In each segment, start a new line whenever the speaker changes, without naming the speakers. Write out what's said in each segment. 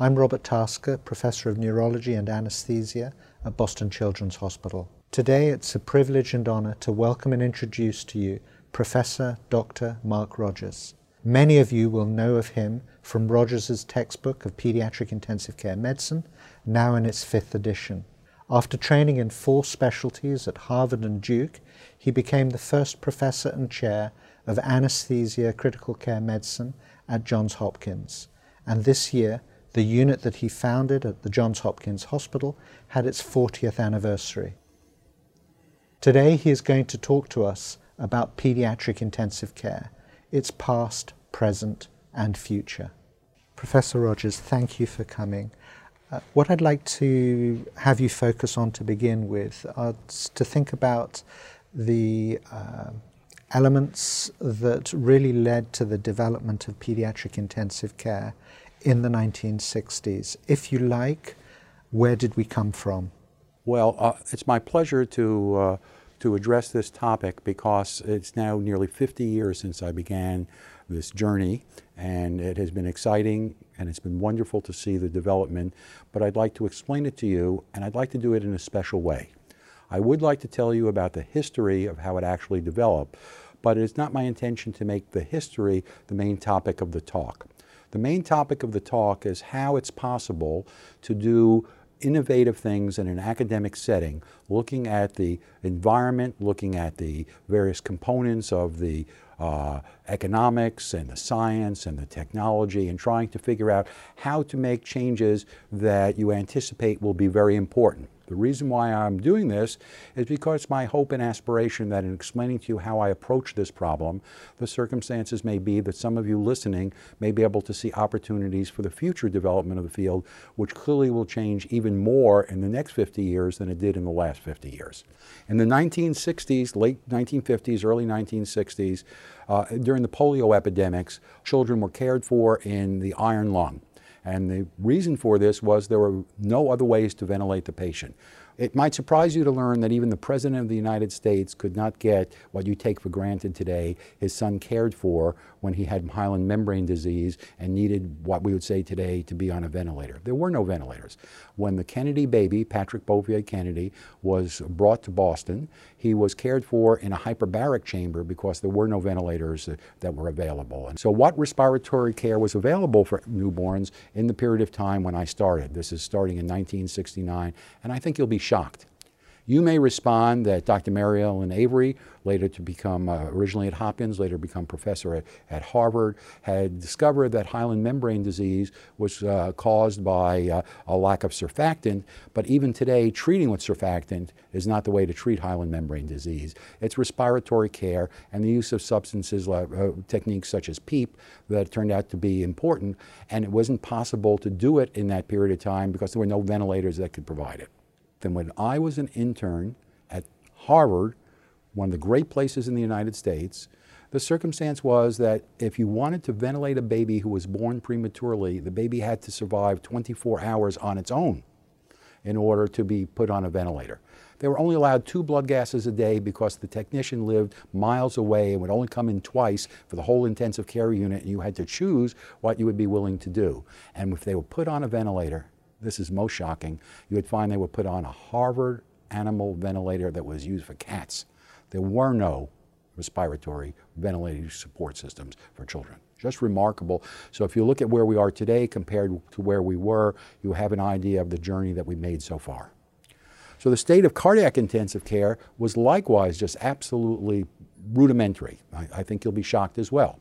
I'm Robert Tasker, Professor of Neurology and Anesthesia at Boston Children's Hospital. Today it's a privilege and honor to welcome and introduce to you Professor Dr. Mark Rogers. Many of you will know of him from Rogers' textbook of Pediatric Intensive Care Medicine, now in its fifth edition. After training in four specialties at Harvard and Duke, he became the first professor and chair of anesthesia critical care medicine at Johns Hopkins. And this year, the unit that he founded at the Johns Hopkins Hospital had its 40th anniversary. Today he is going to talk to us about pediatric intensive care, its past, present, and future. Professor Rogers, thank you for coming. Uh, what I'd like to have you focus on to begin with are to think about the uh, elements that really led to the development of pediatric intensive care in the 1960s. If you like, where did we come from?
Well, uh, it's my pleasure to, uh, to address this topic because it's now nearly 50 years since I began this journey, and it has been exciting and it's been wonderful to see the development. But I'd like to explain it to you, and I'd like to do it in a special way. I would like to tell you about the history of how it actually developed, but it's not my intention to make the history the main topic of the talk. The main topic of the talk is how it's possible to do innovative things in an academic setting, looking at the environment, looking at the various components of the uh, economics and the science and the technology, and trying to figure out how to make changes that you anticipate will be very important. The reason why I'm doing this is because my hope and aspiration that in explaining to you how I approach this problem, the circumstances may be that some of you listening may be able to see opportunities for the future development of the field, which clearly will change even more in the next 50 years than it did in the last 50 years. In the 1960s, late 1950s, early 1960s, uh, during the polio epidemics, children were cared for in the iron lung. And the reason for this was there were no other ways to ventilate the patient. It might surprise you to learn that even the President of the United States could not get what you take for granted today, his son cared for when he had hyaline membrane disease and needed what we would say today to be on a ventilator. There were no ventilators. When the Kennedy baby, Patrick Bouvier Kennedy, was brought to Boston, he was cared for in a hyperbaric chamber because there were no ventilators that were available. And so what respiratory care was available for newborns in the period of time when I started? This is starting in 1969, and I think you'll be shocked. You may respond that Dr. Mary Ellen Avery, later to become uh, originally at Hopkins, later become professor at, at, Harvard, had discovered that hyaline membrane disease was uh, caused by uh, a lack of surfactant. But even today, treating with surfactant is not the way to treat hyaline membrane disease. It's respiratory care and the use of substances, like, uh, techniques such as PEEP, that turned out to be important. And it wasn't possible to do it in that period of time because there were no ventilators that could provide it than when I was an intern at Harvard, one of the great places in the United States. The circumstance was that if you wanted to ventilate a baby who was born prematurely, the baby had to survive 24 hours on its own in order to be put on a ventilator. They were only allowed two blood gases a day because the technician lived miles away and would only come in twice for the whole intensive care unit, and you had to choose what you would be willing to do. And if they were put on a ventilator, this is most shocking, you would find they would put on a Harvard animal ventilator that was used for cats. There were no respiratory ventilator support systems for children. Just remarkable. So if you look at where we are today compared to where we were, you have an idea of the journey that we made so far. So the state of cardiac intensive care was likewise just absolutely rudimentary. I, I think you'll be shocked as well.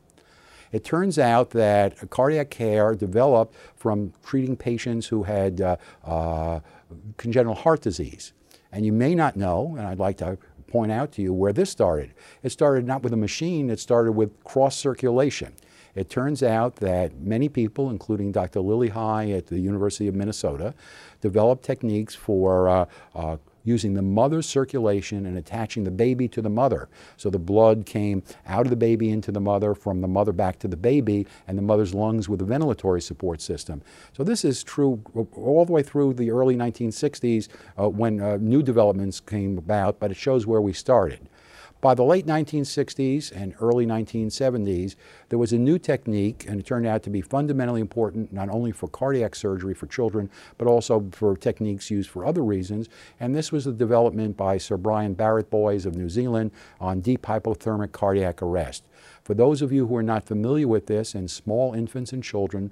It turns out that cardiac care developed from treating patients who had uh, uh, congenital heart disease. And you may not know, and I'd like to point out to you where this started. It started not with a machine, it started with cross circulation. It turns out that many people, including Dr. Lillehei at the University of Minnesota, developed techniques for uh, uh, using the mother's circulation and attaching the baby to the mother. So the blood came out of the baby into the mother, from the mother back to the baby, and the mother's lungs with a ventilatory support system. So this is true all the way through the early 1960s uh, when uh, new developments came about, but it shows where we started. By the late 1960s and early 1970s, there was a new technique, and it turned out to be fundamentally important not only for cardiac surgery for children, but also for techniques used for other reasons. And this was the development by Sir Brian Barratt-Boyes of New Zealand on deep hypothermic cardiac arrest. For those of you who are not familiar with this, in small infants and children,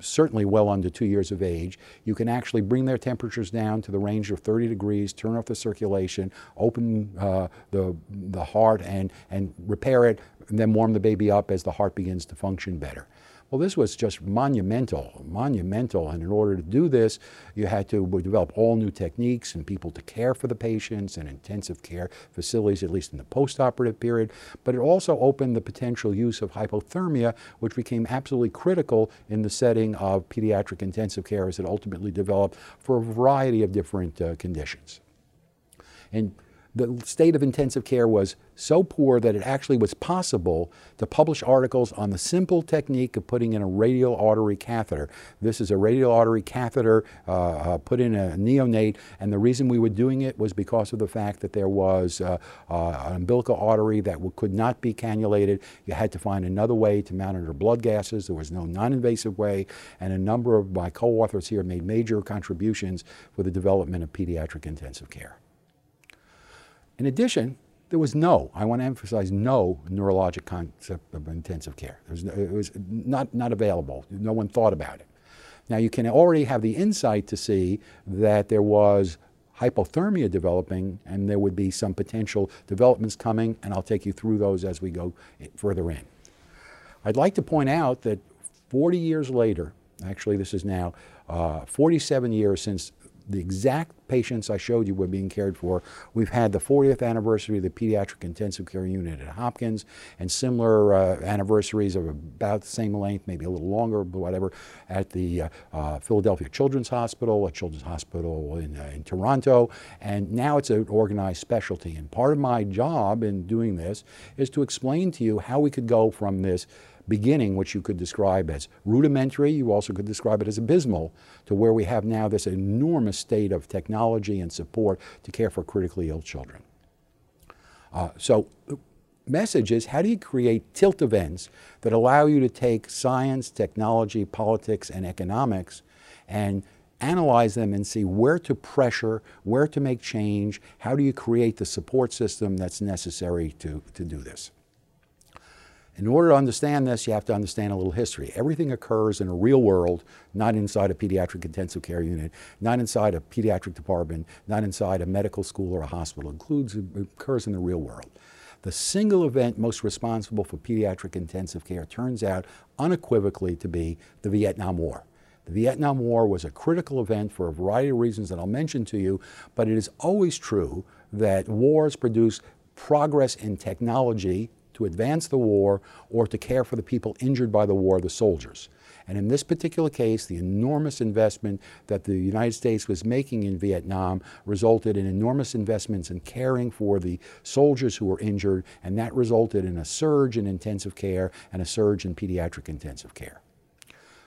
certainly well under two years of age, you can actually bring their temperatures down to the range of 30 degrees, turn off the circulation, open uh, the, the heart and, and repair it, and then warm the baby up as the heart begins to function better. Well, this was just monumental, monumental. And in order to do this, you had to develop all new techniques and people to care for the patients and intensive care facilities, at least in the postoperative period. But it also opened the potential use of hypothermia, which became absolutely critical in the setting of pediatric intensive care as it ultimately developed for a variety of different uh, conditions. And the state of intensive care was so poor that it actually was possible to publish articles on the simple technique of putting in a radial artery catheter. This is a radial artery catheter uh, uh, put in a neonate, and the reason we were doing it was because of the fact that there was uh, uh an umbilical artery that could not be cannulated. You had to find another way to monitor blood gases. There was no non-invasive way, and a number of my co-authors here made major contributions for the development of pediatric intensive care. In addition, there was no, I want to emphasize no neurologic concept of intensive care. No, it was not, not available. No one thought about it. Now you can already have the insight to see that there was hypothermia developing and there would be some potential developments coming, and I'll take you through those as we go further in. I'd like to point out that 40 years later, actually this is now uh, 47 years since the exact patients I showed you were being cared for. We've had the 40th anniversary of the pediatric intensive care unit at Hopkins and similar uh, anniversaries of about the same length, maybe a little longer, but whatever, at the uh, uh, Philadelphia Children's Hospital, a children's hospital in, uh, in Toronto, and now it's an organized specialty. And part of my job in doing this is to explain to you how we could go from this beginning, which you could describe as rudimentary, you also could describe it as abysmal, to where we have now this enormous state of technology and support to care for critically ill children. Uh, so, message is how do you create tilt events that allow you to take science, technology, politics, and economics and analyze them and see where to pressure, where to make change, how do you create the support system that's necessary to, to do this. In order to understand this, you have to understand a little history. Everything occurs in a real world, not inside a pediatric intensive care unit, not inside a pediatric department, not inside a medical school or a hospital. It includes, it occurs in the real world. The single event most responsible for pediatric intensive care turns out unequivocally to be the Vietnam War. The Vietnam War was a critical event for a variety of reasons that I'll mention to you, but it is always true that wars produce progress in technology to advance the war or to care for the people injured by the war, the soldiers. And in this particular case, the enormous investment that the United States was making in Vietnam resulted in enormous investments in caring for the soldiers who were injured, and that resulted in a surge in intensive care and a surge in pediatric intensive care.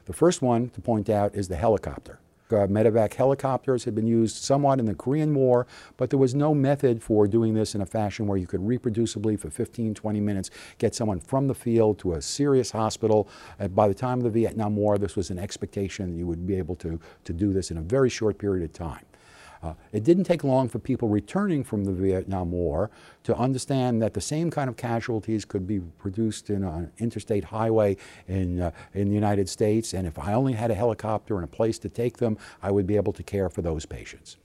The first one to point out is the helicopter. Uh, medevac helicopters had been used somewhat in the Korean War, but there was no method for doing this in a fashion where you could reproducibly, for 15, 20 minutes, get someone from the field to a serious hospital. Uh, by the time of the Vietnam War, this was an expectation that you would be able to, to do this in a very short period of time. Uh, it didn't take long for people returning from the Vietnam War to understand that the same kind of casualties could be produced in an interstate highway in, uh, in the United States, and if I only had a helicopter and a place to take them, I would be able to care for those patients.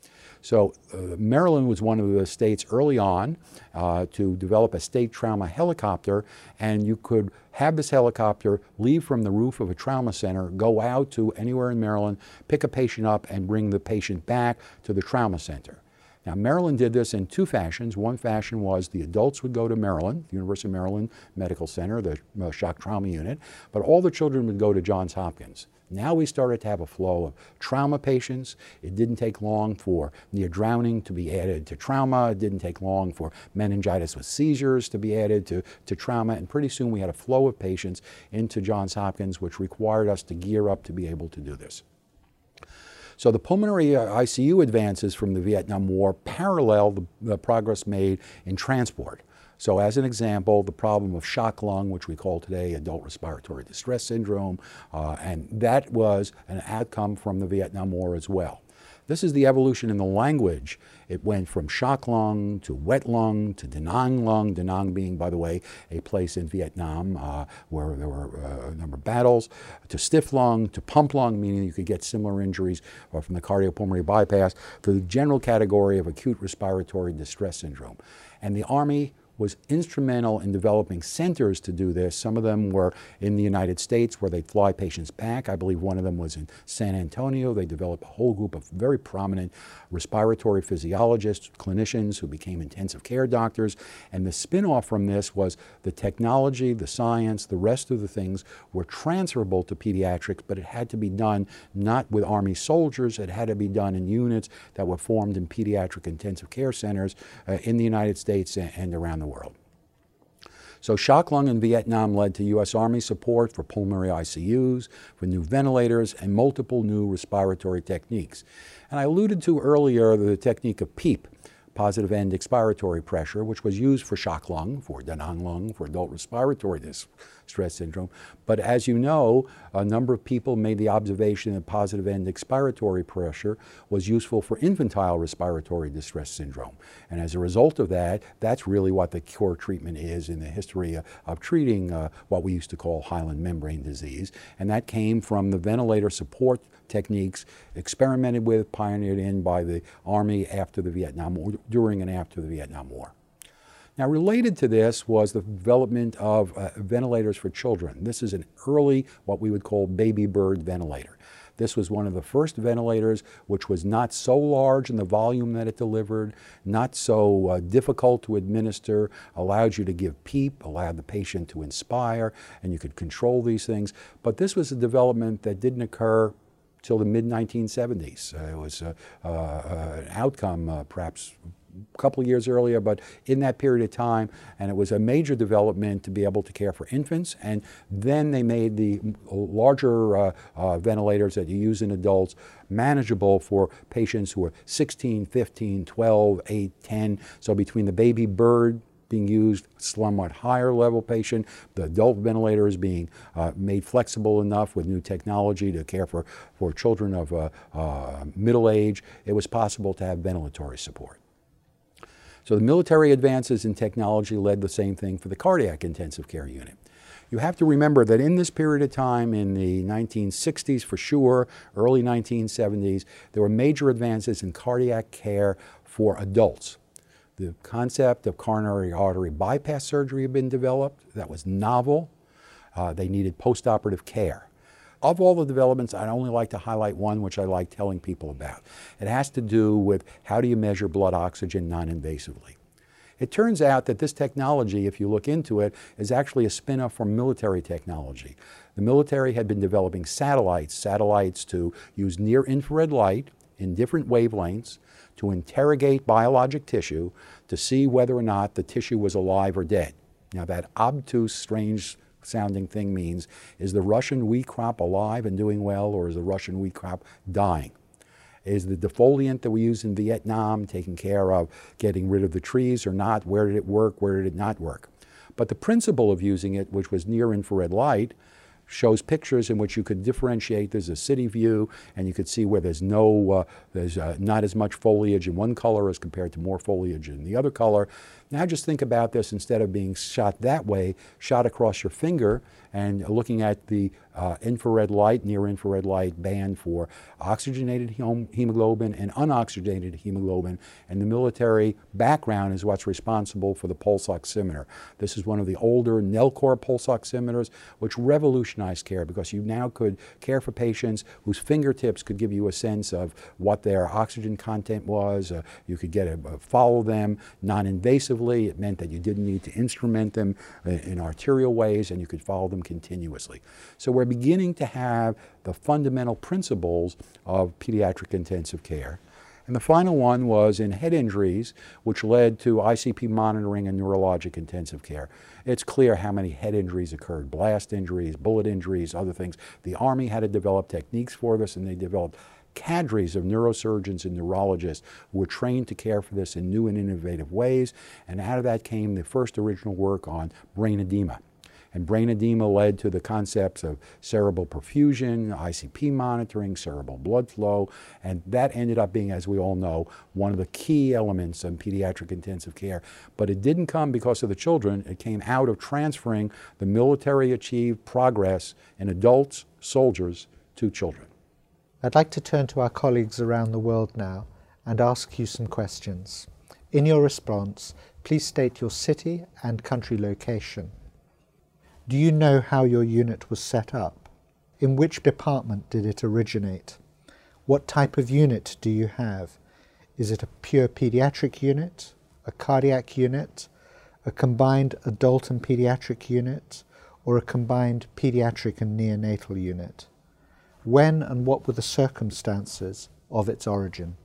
So uh, Maryland was one of the states early on uh, to develop a state trauma helicopter, and you could have this helicopter leave from the roof of a trauma center, go out to anywhere in Maryland, pick a patient up, and bring the patient back to the trauma center. Now, Maryland did this in two fashions. One fashion was the adults would go to Maryland, the University of Maryland Medical Center, the uh, shock trauma unit, but all the children would go to Johns Hopkins. Now we started to have a flow of trauma patients. It didn't take long for near drowning to be added to trauma. It didn't take long for meningitis with seizures to be added to, to trauma. And pretty soon we had a flow of patients into Johns Hopkins, which required us to gear up to be able to do this. So the pulmonary uh, ICU advances from the Vietnam War parallel the, the progress made in transport. So as an example, the problem of shock lung, which we call today adult respiratory distress syndrome, uh, and that was an outcome from the Vietnam War as well. This is the evolution in the language. It went from shock lung to wet lung to Da Nang lung, Da Nang being, by the way, a place in Vietnam uh, where there were uh, a number of battles, to stiff lung, to pump lung, meaning you could get similar injuries uh, from the cardiopulmonary bypass, to the general category of acute respiratory distress syndrome. And the Army was instrumental in developing centers to do this. Some of them were in the United States where they'd fly patients back. I believe one of them was in San Antonio. They developed a whole group of very prominent respiratory physiologists, clinicians who became intensive care doctors. And the spin-off from this was the technology, the science, the rest of the things were transferable to pediatrics, but it had to be done not with Army soldiers. It had to be done in units that were formed in pediatric intensive care centers uh, in the United States and, and around the world. So shock lung in Vietnam led to U.S. Army support for pulmonary ICUs, for new ventilators, and multiple new respiratory techniques. And I alluded to earlier the technique of PEEP, positive end expiratory pressure, which was used for shock lung, for Da Nang lung, for adult respiratory distress syndrome. But as you know, a number of people made the observation that positive end expiratory pressure was useful for infantile respiratory distress syndrome. And as a result of that, that's really what the core treatment is in the history of, of treating uh, what we used to call hyaline membrane disease. And that came from the ventilator support techniques experimented with, pioneered in by the Army after the Vietnam War, during and after the Vietnam War. Now, related to this was the development of uh, ventilators for children. This is an early, what we would call baby bird ventilator. This was one of the first ventilators which was not so large in the volume that it delivered, not so uh, difficult to administer, allowed you to give PEEP, allowed the patient to inspire, and you could control these things. But this was a development that didn't occur till the mid 1970s. Uh, it was uh, uh, an outcome, uh, perhaps a couple years earlier, but in that period of time, and it was a major development to be able to care for infants. And then they made the larger uh, uh, ventilators that you use in adults manageable for patients who are 16, 15, 12, 8, 10. So between the baby bird being used, somewhat higher level patient. The adult ventilator is being uh, made flexible enough with new technology to care for, for children of uh, uh, middle age. It was possible to have ventilatory support. So the military advances in technology led the same thing for the cardiac intensive care unit. You have to remember that in this period of time, in the 1960s for sure, early 1970s, there were major advances in cardiac care for adults. The concept of coronary artery bypass surgery had been developed. That was novel. Uh, they needed postoperative care. Of all the developments, I'd only like to highlight one which I like telling people about. It has to do with how do you measure blood oxygen non-invasively. It turns out that this technology, if you look into it, is actually a spin-off from military technology. The military had been developing satellites, satellites to use near-infrared light in different wavelengths to interrogate biologic tissue to see whether or not the tissue was alive or dead. Now, that obtuse, strange sounding thing means is the Russian wheat crop alive and doing well, or is the Russian wheat crop dying? Is the defoliant that we use in Vietnam taking care of getting rid of the trees or not? Where did it work? Where did it not work? But the principle of using it, which was near infrared light, shows pictures in which you could differentiate. There's a city view, and you could see where there's no, uh, there's uh, not as much foliage in one color as compared to more foliage in the other color. Now just think about this instead of being shot that way, shot across your finger and looking at the uh, infrared light, near infrared light band for oxygenated hemoglobin and unoxygenated hemoglobin. And the military background is what's responsible for the pulse oximeter. This is one of the older Nellcor pulse oximeters, which revolutionized care because you now could care for patients whose fingertips could give you a sense of what their oxygen content was. Uh, you could get a, follow them non-invasively. It meant that you didn't need to instrument them uh, in arterial ways and you could follow them continuously. So we're beginning to have the fundamental principles of pediatric intensive care. And the final one was in head injuries, which led to ICP monitoring and neurologic intensive care. It's clear how many head injuries occurred blast injuries, bullet injuries, other things. The Army had to develop techniques for this, and they developed cadres of neurosurgeons and neurologists who were trained to care for this in new and innovative ways. And out of that came the first original work on brain edema. And brain edema led to the concepts of cerebral perfusion, ICP monitoring, cerebral blood flow, and that ended up being, as we all know, one of the key elements in pediatric intensive care. But it didn't come because of the children, it came out of transferring the military achieved progress in adults, soldiers, to children.
I'd like to turn to our colleagues around the world now and ask you some questions. In your response, please state your city and country location. Do you know how your unit was set up? In which department did it originate? What type of unit do you have? Is it a pure pediatric unit, a cardiac unit, a combined adult and pediatric unit, or a combined pediatric and neonatal unit? When and what were the circumstances of its origin?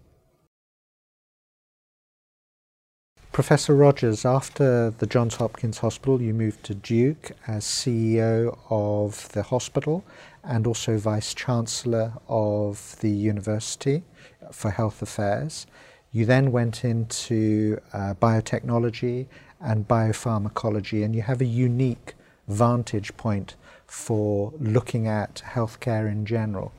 Professor Rogers, after the Johns Hopkins Hospital, you moved to Duke as CEO of the hospital and also Vice Chancellor of the University for Health Affairs. You then went into uh, biotechnology and biopharmacology, and you have a unique vantage point for looking at healthcare in general.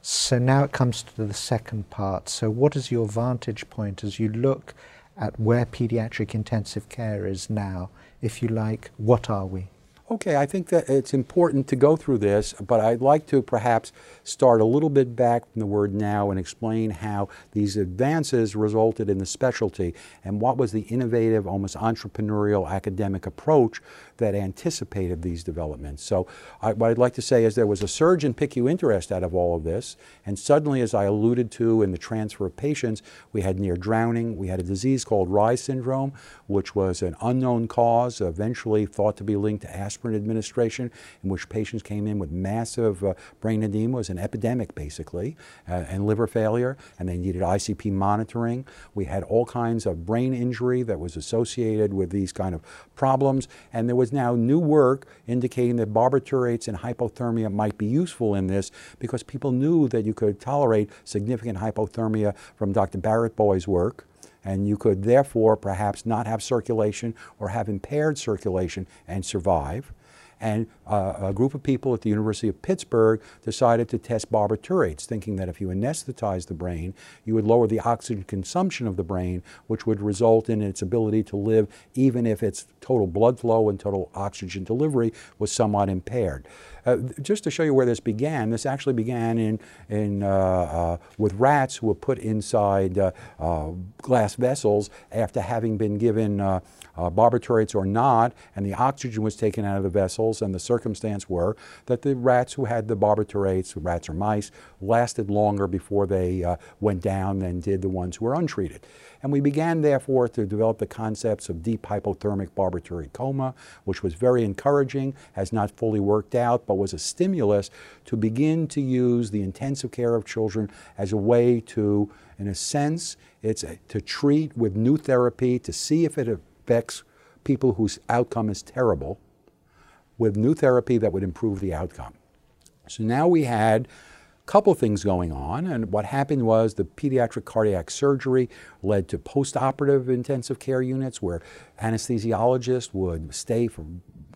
So now it comes to the second part. So, what is your vantage point as you look at where pediatric intensive care is now. If you like, what are we?
Okay, I think that it's important to go through this, but I'd like to perhaps start a little bit back from the word now and explain how these advances resulted in the specialty and what was the innovative, almost entrepreneurial academic approach that anticipated these developments. So, I, what I'd like to say is there was a surge in PICU interest out of all of this, and suddenly, as I alluded to in the transfer of patients, we had near drowning, we had a disease called Reye syndrome, which was an unknown cause, eventually thought to be linked to aspirin administration, in which patients came in with massive uh, brain edema, it was an epidemic basically, uh, and liver failure, and they needed ICP monitoring. We had all kinds of brain injury that was associated with these kind of problems, and there was now new work indicating that barbiturates and hypothermia might be useful in this because people knew that you could tolerate significant hypothermia from Dr. Barratt-Boyes' work and you could therefore perhaps not have circulation or have impaired circulation and survive. And uh, a group of people at the University of Pittsburgh decided to test barbiturates, thinking that if you anesthetize the brain, you would lower the oxygen consumption of the brain, which would result in its ability to live even if its total blood flow and total oxygen delivery was somewhat impaired. Uh, just to show you where this began, this actually began in, in, uh, uh, with rats who were put inside uh, uh, glass vessels after having been given uh, barbiturates or not, and the oxygen was taken out of the vessels, and the circumstance were that the rats who had the barbiturates, rats or mice, lasted longer before they went down than did the ones who were untreated. And we began, therefore, to develop the concepts of deep hypothermic barbituric coma, which was very encouraging, has not fully worked out, but was a stimulus to begin to use the intensive care of children as a way to, in a sense, it's a, to treat with new therapy to see if it affects people whose outcome is terrible with new therapy that would improve the outcome. So now we had couple things going on. And what happened was the pediatric cardiac surgery led to postoperative intensive care units where anesthesiologists would stay for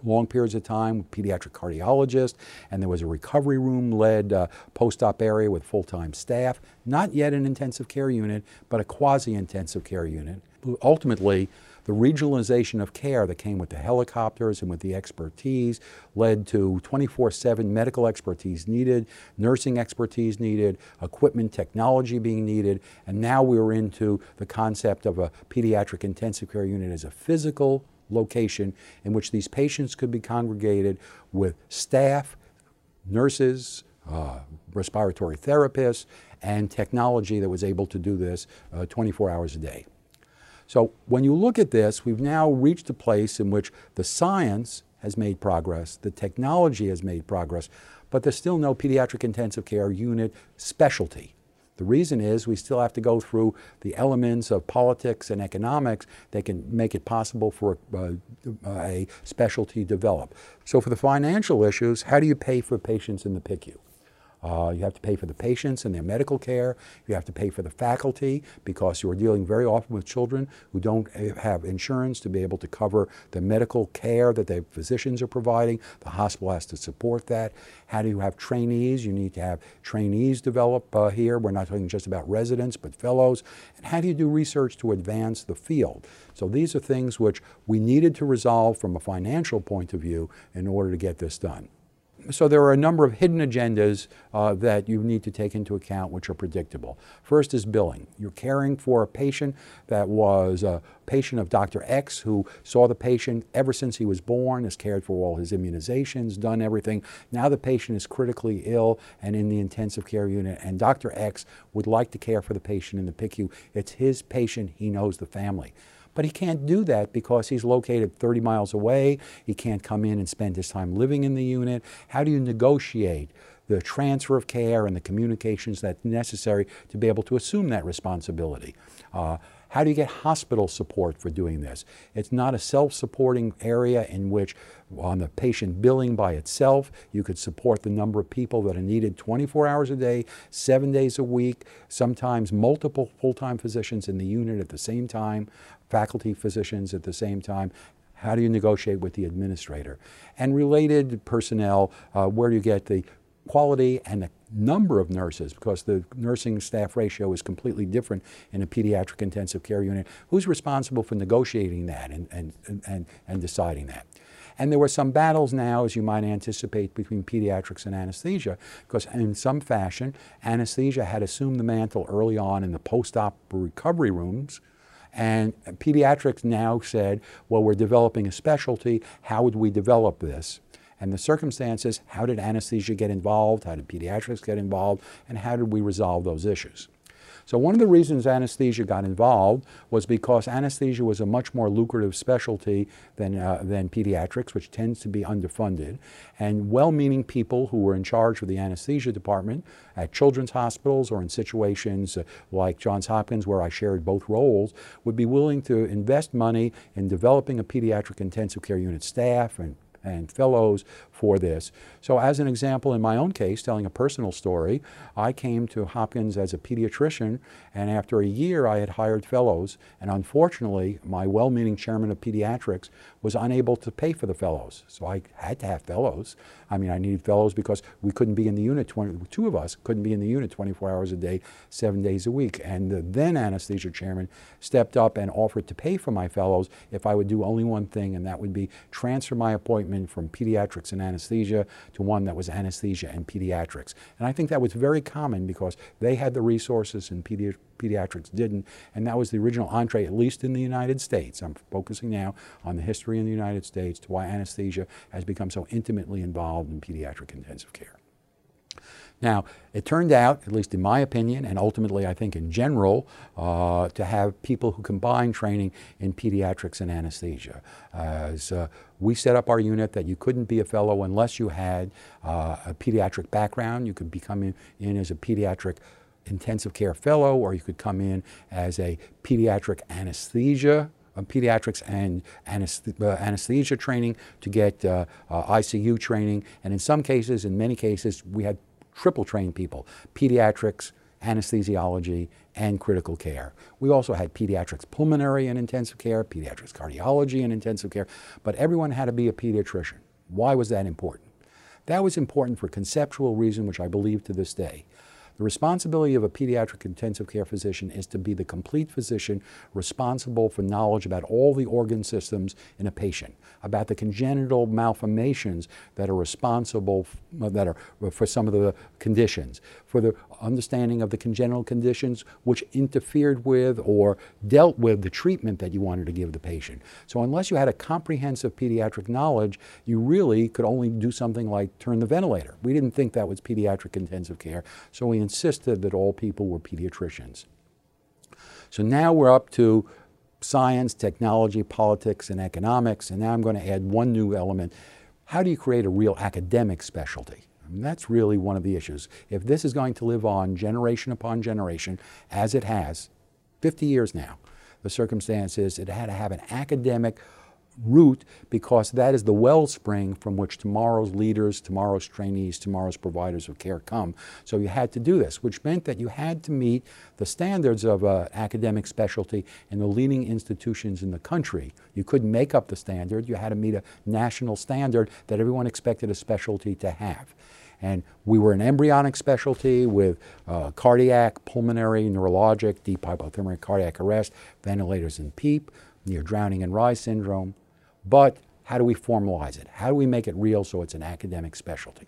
long periods of time pediatric cardiologists, and there was a recovery room led uh, post op area with full time staff. Not yet an intensive care unit, but a quasi intensive care unit. Ultimately, The regionalization of care that came with the helicopters and with the expertise led to 24 7 medical expertise needed, nursing expertise needed, equipment technology being needed, and now we're into the concept of a pediatric intensive care unit as a physical location in which these patients could be congregated with staff, nurses, uh, respiratory therapists, and technology that was able to do this uh, 24 hours a day. So when you look at this, we've now reached a place in which the science has made progress, the technology has made progress, but there's still no pediatric intensive care unit specialty. The reason is we still have to go through the elements of politics and economics that can make it possible for uh, a specialty to develop. So for the financial issues, how do you pay for patients in the PICU? Uh, you have to pay for the patients and their medical care. You have to pay for the faculty because you are dealing very often with children who don't have insurance to be able to cover the medical care that the physicians are providing. The hospital has to support that. How do you have trainees? You need to have trainees develop uh, here. We're not talking just about residents, but fellows. And how do you do research to advance the field? So these are things which we needed to resolve from a financial point of view in order to get this done so there are a number of hidden agendas uh, that you need to take into account which are predictable. First is billing. You're caring for a patient that was a patient of Dr. X who saw the patient ever since he was born, has cared for all his immunizations, done everything. Now the patient is critically ill and in the intensive care unit, and Dr. X would like to care for the patient in the PICU. It's his patient, he knows the family. But he can't do that because he's located 30 miles away. He can't come in and spend his time living in the unit. How do you negotiate the transfer of care and the communications that's necessary to be able to assume that responsibility? Uh, how do you get hospital support for doing this? It's not a self supporting area in which, on the patient billing by itself, you could support the number of people that are needed 24 hours a day, seven days a week, sometimes multiple full time physicians in the unit at the same time, faculty physicians at the same time. How do you negotiate with the administrator? And related personnel, uh, where do you get the quality and the number of nurses, because the nursing staff ratio is completely different in a pediatric intensive care unit. Who's responsible for negotiating that and, and, and, and deciding that? And there were some battles now, as you might anticipate, between pediatrics and anesthesia, because in some fashion, anesthesia had assumed the mantle early on in the post op recovery rooms. And pediatrics now said, well, we're developing a specialty. How would we develop this? and the circumstances, how did anesthesia get involved, how did pediatrics get involved, and how did we resolve those issues. So one of the reasons anesthesia got involved was because anesthesia was a much more lucrative specialty than, uh, than pediatrics, which tends to be underfunded. And well-meaning people who were in charge of the anesthesia department at children's hospitals or in situations uh, like Johns Hopkins, where I shared both roles, would be willing to invest money in developing a pediatric intensive care unit staff and and fellows for this. So, as an example, in my own case, telling a personal story, I came to Hopkins as a pediatrician, and after a year, I had hired fellows. And unfortunately, my well meaning chairman of pediatrics was unable to pay for the fellows. So, I had to have fellows. I mean, I needed fellows because we couldn't be in the unit, 20, two of us couldn't be in the unit 24 hours a day, seven days a week. And the then anesthesia chairman stepped up and offered to pay for my fellows if I would do only one thing, and that would be transfer my appointment from pediatrics and anesthesia to one that was anesthesia and pediatrics. And I think that was very common because they had the resources and pedi- pediatrics didn't. And that was the original entree, at least in the United States. I'm focusing now on the history in the United States to why anesthesia has become so intimately involved in pediatric intensive care. Now, it turned out, at least in my opinion, and ultimately I think in general, uh, to have people who combine training in pediatrics and anesthesia. As uh, we set up our unit that you couldn't be a fellow unless you had uh, a pediatric background. You could become in, in as a pediatric intensive care fellow, or you could come in as a pediatric anesthesia pediatrics and uh, anesthesia training to get uh, uh, ICU training. And in some cases, in many cases, we had triple trained people pediatrics, anesthesiology, and critical care. We also had pediatrics pulmonary and intensive care, pediatrics cardiology and intensive care, but everyone had to be a pediatrician. Why was that important? That was important for conceptual reason, which I believe to this day. The responsibility of a pediatric intensive care physician is to be the complete physician responsible for knowledge about all the organ systems in a patient, about the congenital malformations that are responsible that are for some of the conditions, for the understanding of the congenital conditions which interfered with or dealt with the treatment that you wanted to give the patient. So unless you had a comprehensive pediatric knowledge, you really could only do something like turn the ventilator. We didn't think that was pediatric intensive care, so we insisted that all people were pediatricians. So now we're up to science, technology, politics, and economics, and now I'm going to add one new element. How do you create a real academic specialty? Mean, that's really one of the issues. If this is going to live on generation upon generation, as it has, 50 years now, the circumstance is it had to have an academic root because that is the wellspring from which tomorrow's leaders, tomorrow's trainees, tomorrow's providers of care come. So you had to do this, which meant that you had to meet the standards of uh, academic specialty in the leading institutions in the country. You couldn't make up the standard, you had to meet a national standard that everyone expected a specialty to have. And we were an embryonic specialty with uh, cardiac, pulmonary, neurologic, deep hypothermic cardiac arrest, ventilators and PEEP, near drowning and Reye's syndrome. But how do we formalize it? How do we make it real so it's an academic specialty?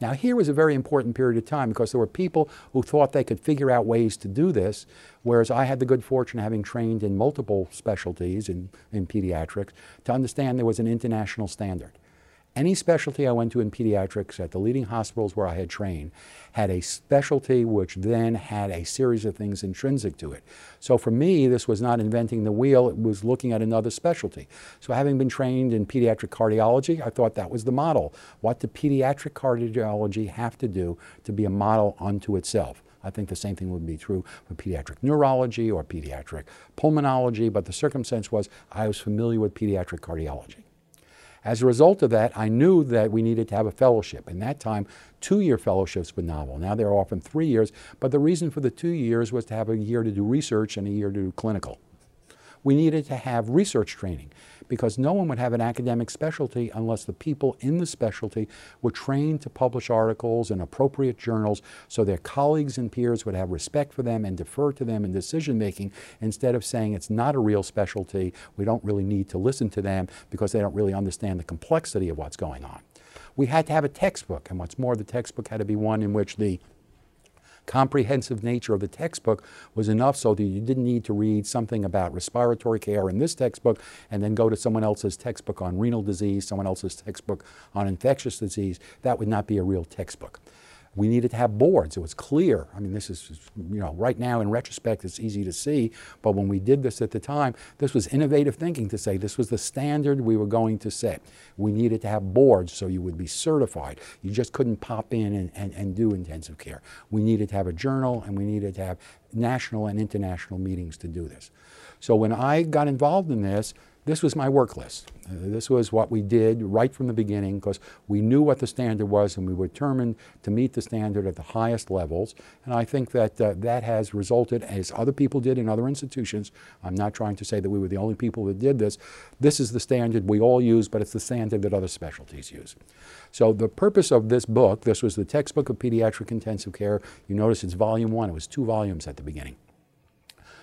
Now, here was a very important period of time because there were people who thought they could figure out ways to do this, whereas I had the good fortune of having trained in multiple specialties in, in pediatrics to understand there was an international standard. Any specialty I went to in pediatrics at the leading hospitals where I had trained had a specialty which then had a series of things intrinsic to it. So for me, this was not inventing the wheel, it was looking at another specialty. So having been trained in pediatric cardiology, I thought that was the model. What did pediatric cardiology have to do to be a model unto itself? I think the same thing would be true for pediatric neurology or pediatric pulmonology, but the circumstance was I was familiar with pediatric cardiology. As a result of that, I knew that we needed to have a fellowship. In that time, two year fellowships were novel. Now they're often three years, but the reason for the two years was to have a year to do research and a year to do clinical. We needed to have research training because no one would have an academic specialty unless the people in the specialty were trained to publish articles in appropriate journals so their colleagues and peers would have respect for them and defer to them in decision making instead of saying it's not a real specialty, we don't really need to listen to them because they don't really understand the complexity of what's going on. We had to have a textbook, and what's more, the textbook had to be one in which the comprehensive nature of the textbook was enough so that you didn't need to read something about respiratory care in this textbook and then go to someone else's textbook on renal disease, someone else's textbook on infectious disease. That would not be a real textbook. We needed to have boards. It was clear. I mean, this is, you know, right now in retrospect, it's easy to see. But when we did this at the time, this was innovative thinking to say this was the standard we were going to set. We needed to have boards so you would be certified. You just couldn't pop in and, and, and do intensive care. We needed to have a journal and we needed to have national and international meetings to do this. So when I got involved in this, this was my work list. Uh, this was what we did right from the beginning because we knew what the standard was and we were determined to meet the standard at the highest levels. And I think that uh, that has resulted, as other people did in other institutions, I'm not trying to say that we were the only people that did this. This is the standard we all use, but it's the standard that other specialties use. So the purpose of this book, this was the textbook of pediatric intensive care. You notice it's volume one. It was two volumes at the beginning.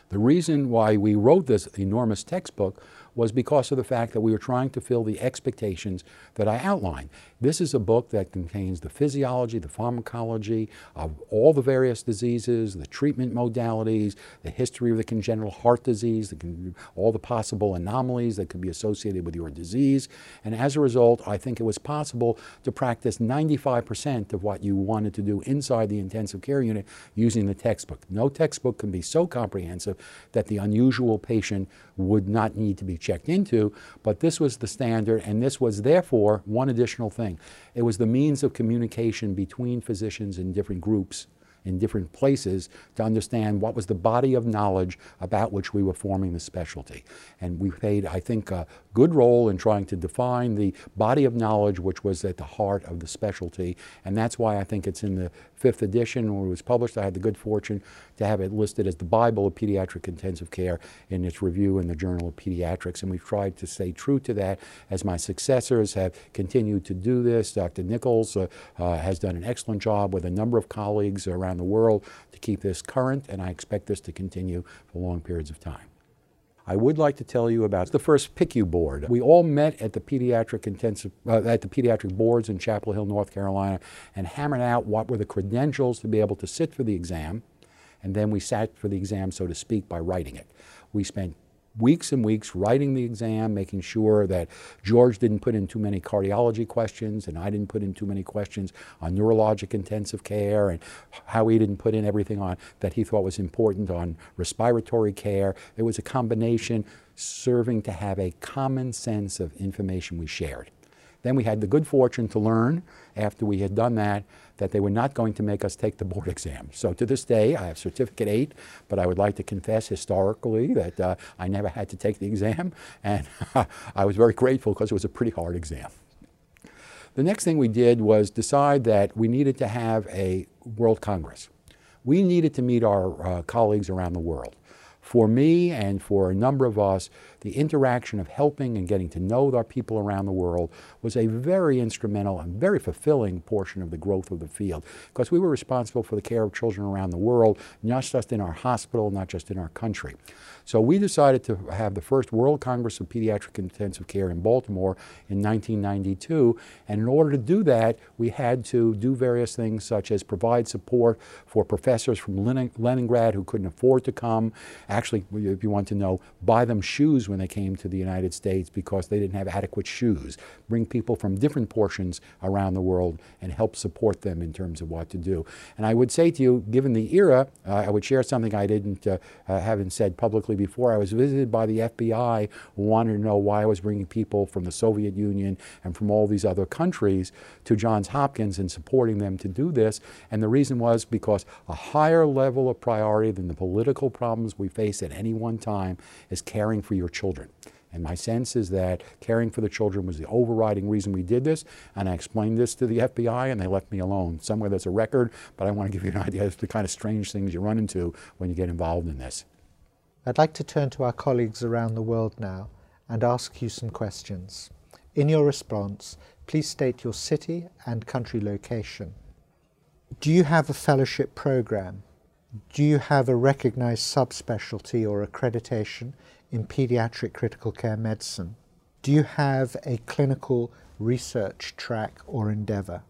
The reason why we wrote this enormous textbook was because of the fact that we were trying to fill the expectations that I outlined. This is a book that contains the physiology, the pharmacology of all the various diseases, the treatment modalities, the history of the congenital heart disease, the, all the possible anomalies that could be associated with your disease. And as a result, I think it was possible to practice 95% of what you wanted to do inside the intensive care unit using the textbook. No textbook can be so comprehensive that the unusual patient would not need to be checked into, but this was the standard, and this was therefore one additional thing. It was the means of communication between physicians in different groups in different places to understand what was the body of knowledge about which we were forming the specialty. And we paid, I think, uh, good role in trying to define the body of knowledge which was at the heart of the specialty. And that's why I think it's in the fifth edition when it was published. I had the good fortune to have it listed as the Bible of Pediatric Intensive Care in its review in the Journal of Pediatrics. And we've tried to stay true to that as my successors have continued to do this. Dr. Nichols uh, uh, has done an excellent job with a number of colleagues around the world to keep this current, and I expect this to continue for long periods of time. I would like to tell you about the first PICU board. We all met at the pediatric intensive uh, at the pediatric boards in Chapel Hill, North Carolina, and hammered out what were the credentials to be able to sit for the exam, and then we sat for the exam, so to speak, by writing it. We spent weeks and weeks writing the exam, making sure that George didn't put in too many cardiology questions and I didn't put in too many questions on neurologic intensive care and how he didn't put in everything on that he thought was important on respiratory care. It was a combination serving to have a common sense of information we shared. Then we had the good fortune to learn after we had done that that they were not going to make us take the board exam. So to this day, I have certificate eight, but I would like to confess historically that uh, I never had to take the exam, and I was very grateful because it was a pretty hard exam. The next thing we did was decide that we needed to have a World Congress. We needed to meet our uh, colleagues around the world. For me and for a number of us, the interaction of helping and getting to know our people around the world was a very instrumental and very fulfilling portion of the growth of the field because we were responsible for the care of children around the world, not just in our hospital, not just in our country. So we decided to have the first World Congress of Pediatric Intensive Care in Baltimore in 1992. And in order to do that, we had to do various things such as provide support for professors from Leningrad who couldn't afford to come. Actually, if you want to know, buy them shoes when they came to the United States because they didn't have adequate shoes. Bring people from different portions around the world and help support them in terms of what to do. And I would say to you, given the era, uh, I would share something I didn't uh, uh, haven't said publicly before. I was visited by the FBI who wanted to know why I was bringing people from the Soviet Union and from all these other countries to Johns Hopkins and supporting them to do this. And the reason was because a higher level of priority than the political problems we face at any one time is caring for your children. And my sense is that caring for the children was the overriding reason we did this. And I explained this to the FBI and they left me alone. Somewhere there's a record, but I want to give you an idea of the kind of strange things you run into when you get involved in this.
I'd like to turn to our colleagues around the world now and ask you some questions. In your response, please state your city and country location. Do you have a fellowship program? Do you have a recognized subspecialty or accreditation in pediatric critical care medicine? Do you have a clinical research track or endeavor?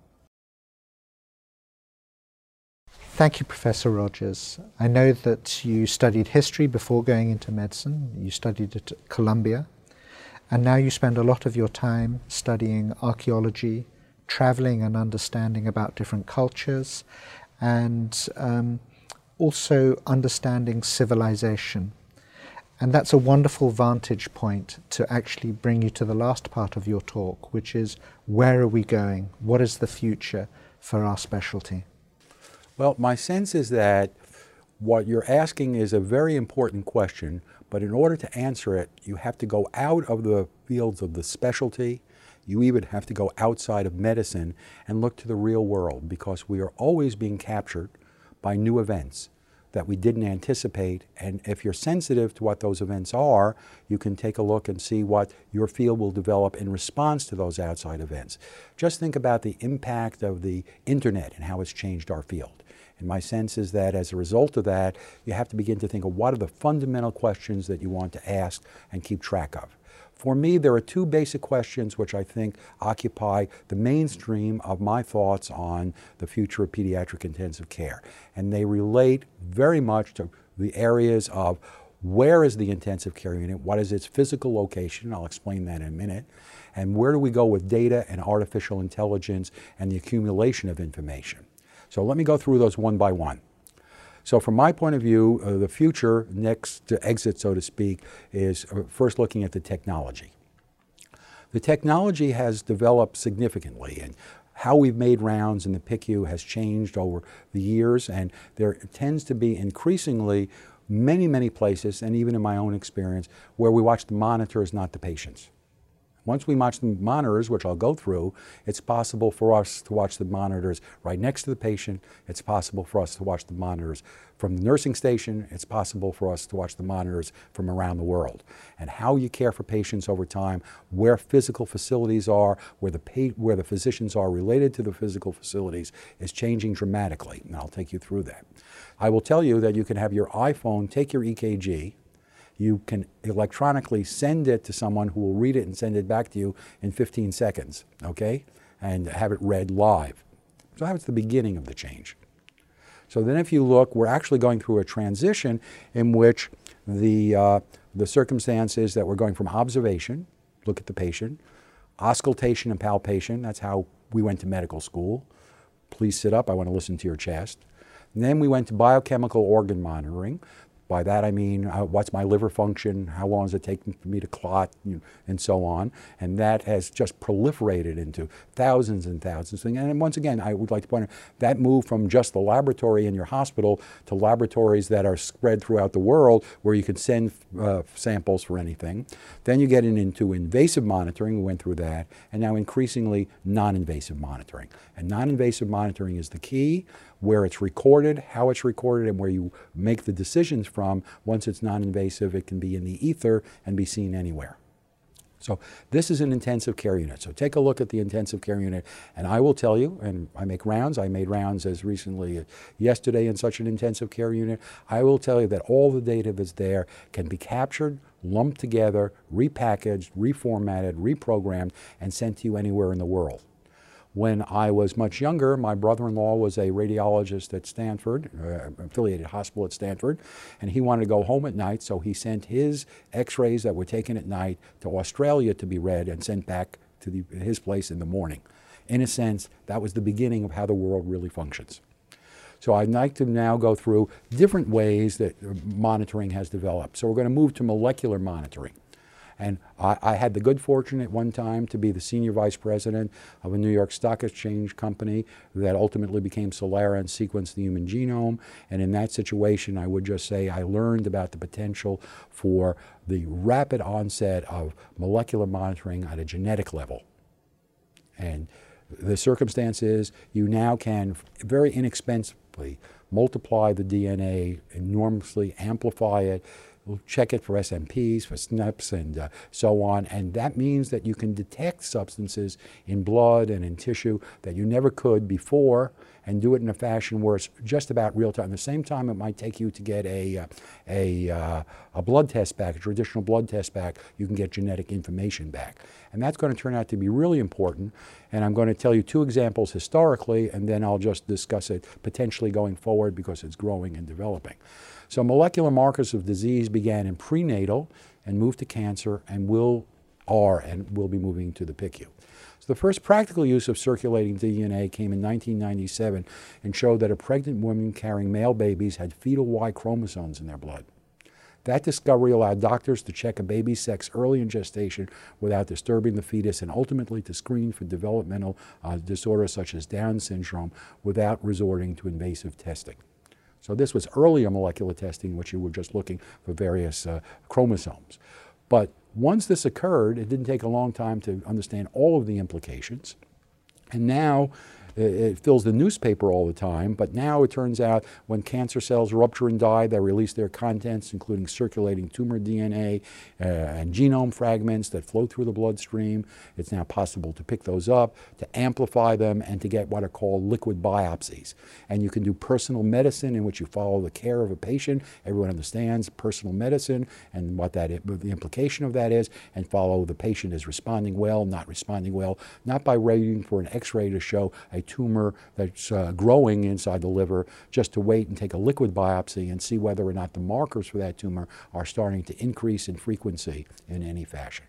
Thank you, Professor Rogers. I know that you studied history before going into medicine. You studied at Columbia. And now you spend a lot of your time studying archaeology, traveling and understanding about different cultures, and um, also understanding civilization. And that's a wonderful vantage point to actually bring you to the last part of your talk, which is where are we going? What is the future for our specialty?
Well, my sense is that what you're asking is a very important question, but in order to answer it, you have to go out of the fields of the specialty. You even have to go outside of medicine and look to the real world because we are always being captured by new events that we didn't anticipate. And if you're sensitive to what those events are, you can take a look and see what your field will develop in response to those outside events. Just think about the impact of the internet and how it's changed our field. And my sense is that as a result of that, you have to begin to think of what are the fundamental questions that you want to ask and keep track of. For me, there are two basic questions which I think occupy the mainstream of my thoughts on the future of pediatric intensive care. And they relate very much to the areas of where is the intensive care unit? What is its physical location? I'll explain that in a minute. And where do we go with data and artificial intelligence and the accumulation of information? So let me go through those one by one. So from my point of view, uh, the future next to exit, so to speak, is uh, first looking at the technology. The technology has developed significantly and how we've made rounds in the PICU has changed over the years and there tends to be increasingly many, many places, and even in my own experience, where we watch the monitors, not the patients. Once we watch the monitors, which I'll go through, it's possible for us to watch the monitors right next to the patient. It's possible for us to watch the monitors from the nursing station. It's possible for us to watch the monitors from around the world. And how you care for patients over time, where physical facilities are, where the, where the physicians are related to the physical facilities is changing dramatically. And I'll take you through that. I will tell you that you can have your iPhone take your EKG, you can electronically send it to someone who will read it and send it back to you in 15 seconds, okay? And have it read live. So that's the beginning of the change. So then if you look, we're actually going through a transition in which the, uh, the circumstance is that we're going from observation, look at the patient, auscultation and palpation, that's how we went to medical school. Please sit up, I want to listen to your chest. And then we went to biochemical organ monitoring. By that I mean, what's my liver function? How long is it taking for me to clot? Know, and so on. And that has just proliferated into thousands and thousands of things. And once again, I would like to point out that move from just the laboratory in your hospital to laboratories that are spread throughout the world where you can send uh, samples for anything. Then you get into invasive monitoring, we went through that, and now increasingly non invasive monitoring. And non invasive monitoring is the key where it's recorded, how it's recorded, and where you make the decisions from. Once it's non invasive, it can be in the ether and be seen anywhere. So this is an intensive care unit. So take a look at the intensive care unit, and I will tell you, and I make rounds. I made rounds as recently as yesterday in such an intensive care unit. I will tell you that all the data that's there can be captured, lumped together, repackaged, reformatted, reprogrammed, and sent to you anywhere in the world. When I was much younger, my brother-in-law was a radiologist at Stanford, uh, affiliated hospital at Stanford, and he wanted to go home at night, so he sent his x-rays that were taken at night to Australia to be read and sent back to the, his place in the morning. In a sense, that was the beginning of how the world really functions. So I'd like to now go through different ways that monitoring has developed. So we're going to move to molecular monitoring. And I, I, had the good fortune at one time to be the senior vice president of a New York Stock Exchange company that ultimately became Celera and sequenced the human genome. And in that situation, I would just say I learned about the potential for the rapid onset of molecular monitoring at a genetic level. And the circumstance is you now can very inexpensively multiply the DNA, enormously amplify it, We'll check it for SNPs, for SNPs, and uh, so on. And that means that you can detect substances in blood and in tissue that you never could before and do it in a fashion where it's just about real time. At the same time, it might take you to get a, uh, a, uh, a blood test back, a traditional blood test back, you can get genetic information back. And that's going to turn out to be really important. And I'm going to tell you two examples historically, and then I'll just discuss it potentially going forward because it's growing and developing. So molecular markers of disease began in prenatal and moved to cancer and will are and will be moving to the PICU. So the first practical use of circulating DNA came in 1997 and showed that a pregnant woman carrying male babies had fetal Y chromosomes in their blood. That discovery allowed doctors to check a baby's sex early in gestation without disturbing the fetus and ultimately to screen for developmental uh, disorders such as Down syndrome without resorting to invasive testing. So this was earlier molecular testing, which you were just looking for various uh, chromosomes. But once this occurred, it didn't take a long time to understand all of the implications. And now it fills the newspaper all the time, but now it turns out when cancer cells rupture and die, they release their contents, including circulating tumor DNA uh, and genome fragments that flow through the bloodstream. It's now possible to pick those up, to amplify them, and to get what are called liquid biopsies. And you can do personal medicine in which you follow the care of a patient. Everyone understands personal medicine and what that the implication of that is, and follow the patient is responding well, not responding well, not by waiting for an x-ray to show a tumor that's uh, growing inside the liver just to wait and take a liquid biopsy and see whether or not the markers for that tumor are starting to increase in frequency in any fashion.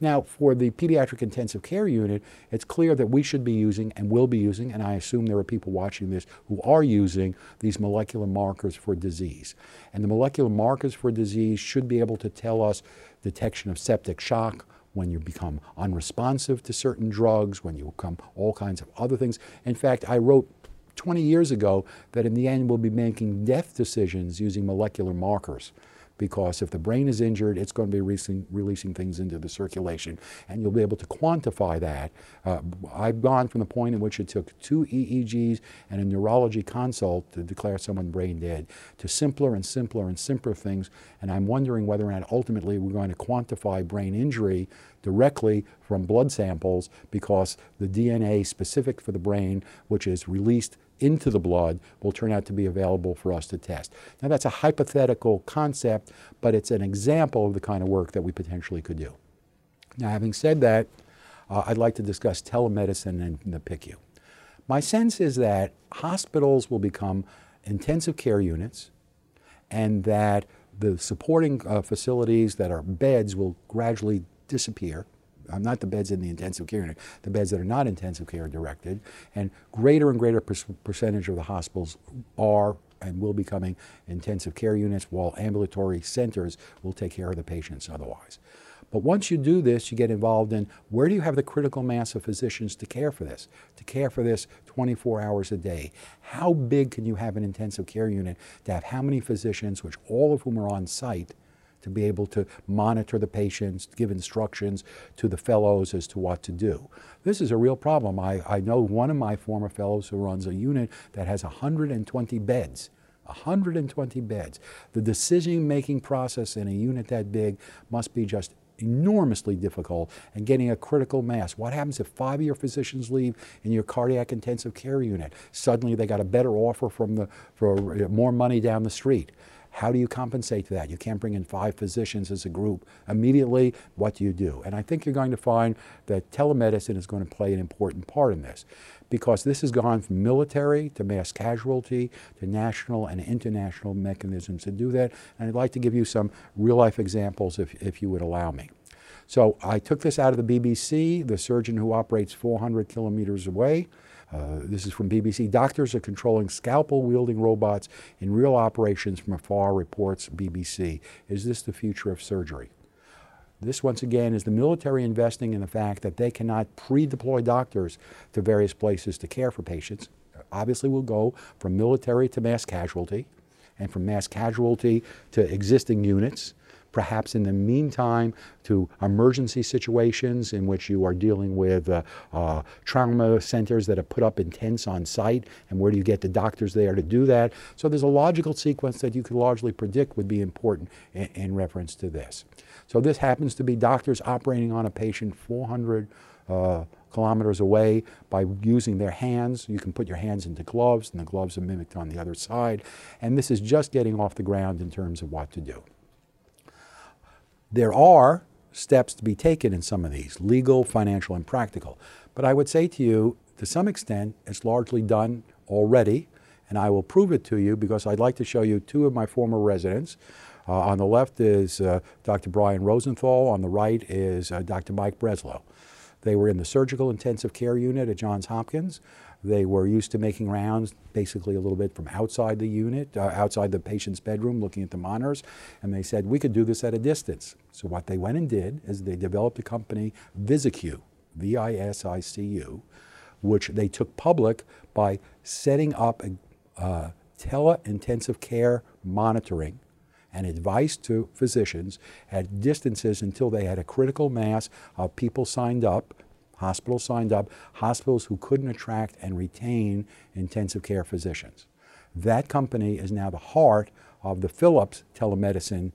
Now, for the pediatric intensive care unit, it's clear that we should be using and will be using, and I assume there are people watching this who are using these molecular markers for disease. And the molecular markers for disease should be able to tell us detection of septic shock, when you become unresponsive to certain drugs, when you become all kinds of other things. In fact, I wrote 20 years ago that in the end we'll be making death decisions using molecular markers because if the brain is injured, it's going to be releasing, releasing things into the circulation, and you'll be able to quantify that. Uh, I've gone from the point in which it took two EEGs and a neurology consult to declare someone brain dead to simpler and simpler and simpler things, and I'm wondering whether or not ultimately we're going to quantify brain injury directly from blood samples because the DNA specific for the brain, which is released into the blood will turn out to be available for us to test. Now, that's a hypothetical concept, but it's an example of the kind of work that we potentially could do. Now, having said that, uh, I'd like to discuss telemedicine and the PICU. My sense is that hospitals will become intensive care units and that the supporting uh, facilities that are beds will gradually disappear not the beds in the intensive care unit, the beds that are not intensive care directed, and greater and greater per percentage of the hospitals are and will becoming intensive care units, while ambulatory centers will take care of the patients otherwise. But once you do this, you get involved in where do you have the critical mass of physicians to care for this, to care for this 24 hours a day? How big can you have an intensive care unit to have how many physicians, which all of whom are on site, to be able to monitor the patients, give instructions to the fellows as to what to do. This is a real problem. I, I know one of my former fellows who runs a unit that has 120 beds. 120 beds. The decision making process in a unit that big must be just enormously difficult and getting a critical mass. What happens if five of your physicians leave in your cardiac intensive care unit? Suddenly they got a better offer from the, for uh, more money down the street. How do you compensate for that? You can't bring in five physicians as a group immediately. What do you do? And I think you're going to find that telemedicine is going to play an important part in this because this has gone from military to mass casualty to national and international mechanisms to do that. And I'd like to give you some real life examples if, if you would allow me. So I took this out of the BBC, the surgeon who operates 400 kilometers away. Uh, this is from BBC. Doctors are controlling scalpel wielding robots in real operations from afar, reports BBC. Is this the future of surgery? This, once again, is the military investing in the fact that they cannot pre deploy doctors to various places to care for patients. Obviously, we'll go from military to mass casualty, and from mass casualty to existing units perhaps in the meantime to emergency situations in which you are dealing with uh, uh, trauma centers that are put up in tents on site, and where do you get the doctors there to do that? So there's a logical sequence that you could largely predict would be important in, in reference to this. So this happens to be doctors operating on a patient 400 uh, kilometers away by using their hands. You can put your hands into gloves, and the gloves are mimicked on the other side. And this is just getting off the ground in terms of what to do. There are steps to be taken in some of these legal, financial, and practical. But I would say to you, to some extent, it's largely done already, and I will prove it to you because I'd like to show you two of my former residents. Uh, on the left is uh, Dr. Brian Rosenthal, on the right is uh, Dr. Mike Breslow. They were in the surgical intensive care unit at Johns Hopkins. They were used to making rounds basically a little bit from outside the unit, uh, outside the patient's bedroom, looking at the monitors, and they said, we could do this at a distance. So what they went and did is they developed a company, VisiCU, V-I-S-I-C-U, which they took public by setting up a uh, tele-intensive care monitoring and advice to physicians at distances until they had a critical mass of people signed up Hospitals signed up, hospitals who couldn't attract and retain intensive care physicians. That company is now the heart of the Philips telemedicine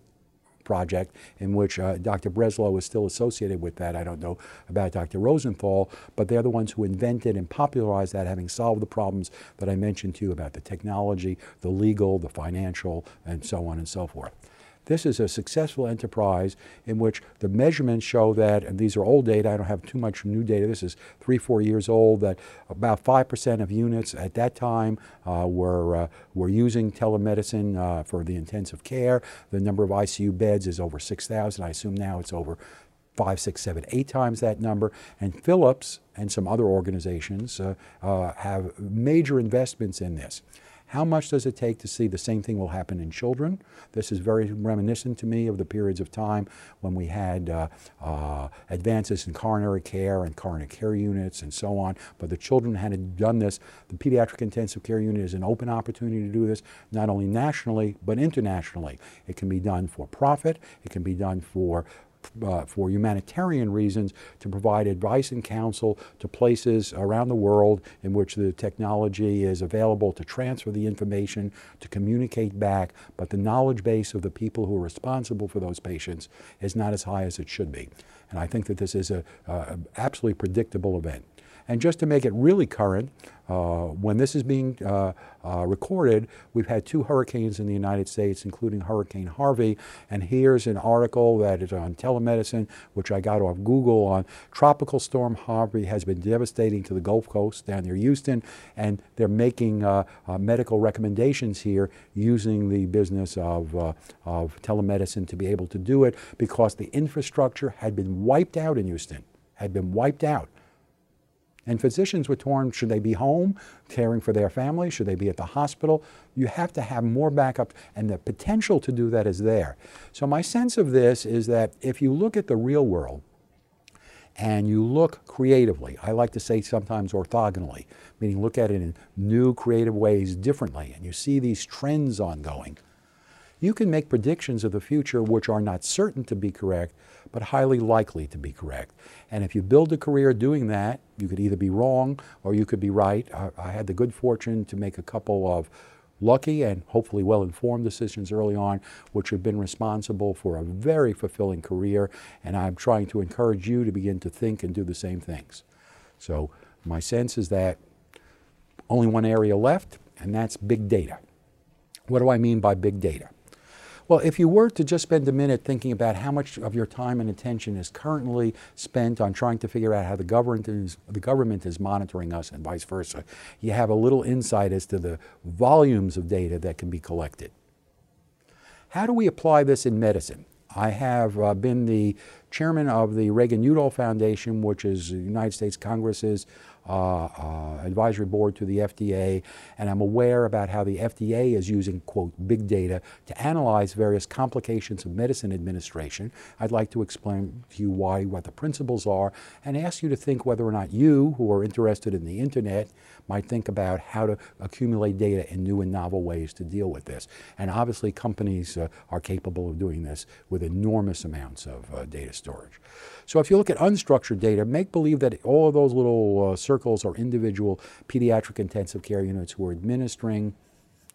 project in which uh, Dr. Breslow is still associated with that. I don't know about Dr. Rosenthal, but they're the ones who invented and popularized that, having solved the problems that I mentioned to you about the technology, the legal, the financial, and so on and so forth. This is a successful enterprise in which the measurements show that, and these are old data, I don't have too much new data, this is three, four years old, that about 5% of units at that time uh, were, uh, were using telemedicine uh, for the intensive care. The number of ICU beds is over 6,000. I assume now it's over five, six, seven, eight times that number. And Philips and some other organizations uh, uh, have major investments in this. How much does it take to see the same thing will happen in children? This is very reminiscent to me of the periods of time when we had uh, uh, advances in coronary care and coronary care units and so on, but the children hadn't done this. The pediatric intensive care unit is an open opportunity to do this, not only nationally, but internationally. It can be done for profit, it can be done for uh, for humanitarian reasons to provide advice and counsel to places around the world in which the technology is available to transfer the information, to communicate back, but the knowledge base of the people who are responsible for those patients is not as high as it should be. And I think that this is an absolutely predictable event. And just to make it really current, uh, when this is being uh, uh, recorded, we've had two hurricanes in the United States, including Hurricane Harvey. And here's an article that is on telemedicine, which I got off Google on Tropical Storm Harvey has been devastating to the Gulf Coast down near Houston, and they're making uh, uh, medical recommendations here using the business of, uh, of telemedicine to be able to do it because the infrastructure had been wiped out in Houston, had been wiped out. And physicians were torn should they be home caring for their family? Should they be at the hospital? You have to have more backup, and the potential to do that is there. So, my sense of this is that if you look at the real world, and you look creatively, I like to say sometimes orthogonally, meaning look at it in new creative ways differently, and you see these trends ongoing, you can make predictions of the future which are not certain to be correct, but highly likely to be correct. And if you build a career doing that, you could either be wrong or you could be right. I, I had the good fortune to make a couple of lucky and hopefully well informed decisions early on, which have been responsible for a very fulfilling career. And I'm trying to encourage you to begin to think and do the same things. So, my sense is that only one area left, and that's big data. What do I mean by big data? Well, if you were to just spend a minute thinking about how much of your time and attention is currently spent on trying to figure out how the government is, the government is monitoring us and vice versa, you have a little insight as to the volumes of data that can be collected. How do we apply this in medicine? I have uh, been the chairman of the Reagan-Udall Foundation, which is the United States Congress's uh, uh, advisory board to the FDA, and I'm aware about how the FDA is using, quote, big data to analyze various complications of medicine administration. I'd like to explain to you why, what the principles are, and ask you to think whether or not you, who are interested in the internet, might think about how to accumulate data in new and novel ways to deal with this. And obviously, companies uh, are capable of doing this with enormous amounts of uh, data storage. So if you look at unstructured data, make believe that all of those little uh, circles are individual pediatric intensive care units who are administering,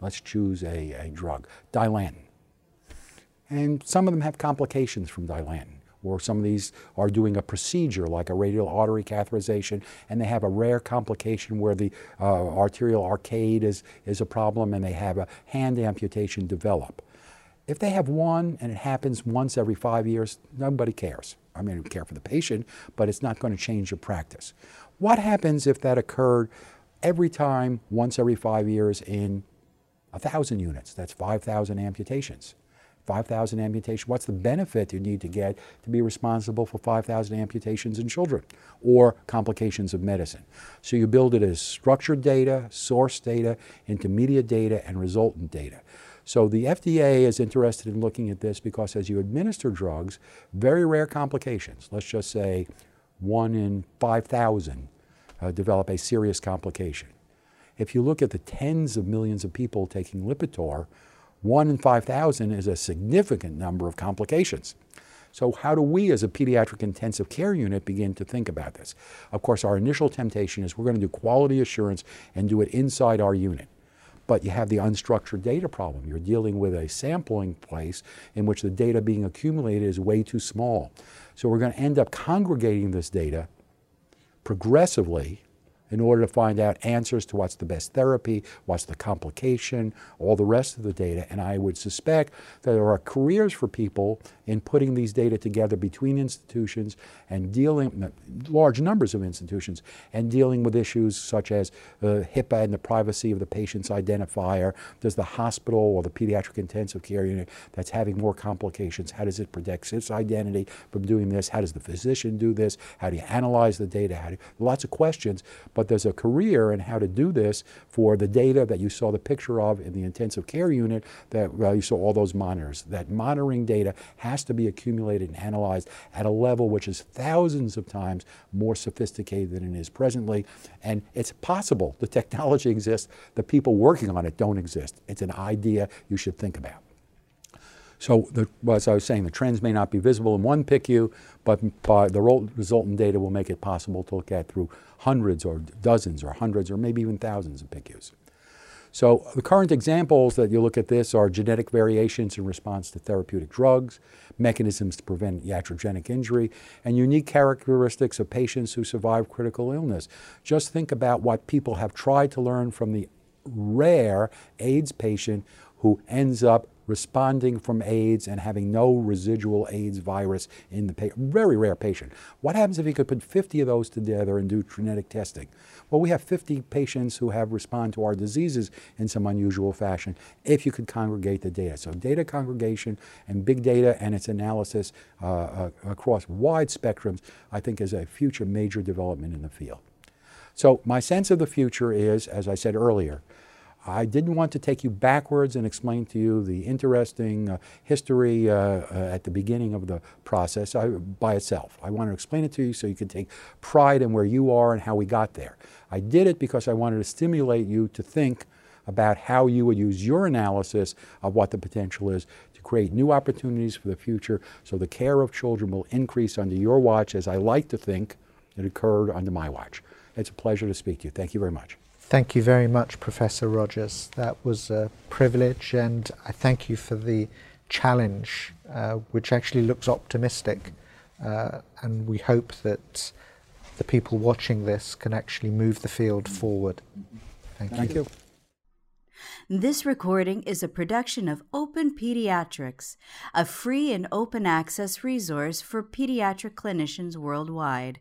let's choose a, a drug, Dilantin. And some of them have complications from Dilantin or some of these are doing a procedure like a radial artery catheterization, and they have a rare complication where the uh, arterial arcade is, is a problem and they have a hand amputation develop. If they have one and it happens once every five years, nobody cares. I mean, care for the patient, but it's not going to change your practice. What happens if that occurred every time, once every five years, in a thousand units? That's 5,000 amputations. 5,000 amputations. What's the benefit you need to get to be responsible for 5,000 amputations in children or complications of medicine? So you build it as structured data, source data, intermediate data, and resultant data. So the FDA is interested in looking at this because as you administer drugs, very rare complications, let's just say one in 5,000 uh, develop a serious complication. If you look at the tens of millions of people taking Lipitor, one in 5,000 is a significant number of complications. So, how do we as a pediatric intensive care unit begin to think about this? Of course, our initial temptation is we're going to do quality assurance and do it inside our unit but you have the unstructured data problem. You're dealing with a sampling place in which the data being accumulated is way too small. So we're going to end up congregating this data progressively in order to find out answers to what's the best therapy, what's the complication, all the rest of the data. And I would suspect that there are careers for people in putting these data together between institutions and dealing, large numbers of institutions, and dealing with issues such as uh, HIPAA and the privacy of the patient's identifier. Does the hospital or the pediatric intensive care unit that's having more complications, how does it protect its identity from doing this? How does the physician do this? How do you analyze the data? How do, lots of questions. But but there's a career in how to do this for the data that you saw the picture of in the intensive care unit that well, you saw all those monitors. That monitoring data has to be accumulated and analyzed at a level which is thousands of times more sophisticated than it is presently. And it's possible. The technology exists. The people working on it don't exist. It's an idea you should think about. So, the, as I was saying, the trends may not be visible in one PICU, but the resultant data will make it possible to look at through hundreds or dozens or hundreds or maybe even thousands of PICUs. So the current examples that you look at this are genetic variations in response to therapeutic drugs, mechanisms to prevent iatrogenic injury, and unique characteristics of patients who survive critical illness. Just think about what people have tried to learn from the rare AIDS patient who ends up responding from AIDS and having no residual AIDS virus in the patient. Very rare patient. What happens if you could put 50 of those together and do genetic testing? Well, we have 50 patients who have respond to our diseases in some unusual fashion if you could congregate the data. So data congregation and big data and its analysis uh, uh, across wide spectrums, I think is a future major development in the field. So my sense of the future is, as I said earlier, I didn't want to take you backwards and explain to you the interesting uh, history uh, uh, at the beginning of the process I, by itself. I want to explain it to you so you can take pride in where you are and how we got there. I did it because I wanted to stimulate you to think about how you would use your analysis of what the potential is to create new opportunities for the future so the care of children will increase under your watch, as I like to think it occurred under my watch. It's a pleasure to speak to you. Thank you very much.
Thank you very much, Professor Rogers. That was a privilege, and I thank you for the challenge, uh, which actually looks optimistic. Uh, and we hope that the people watching this can actually move the field forward.
Thank, thank you.
you. This recording is a production of Open Pediatrics, a free and open access resource for pediatric clinicians worldwide.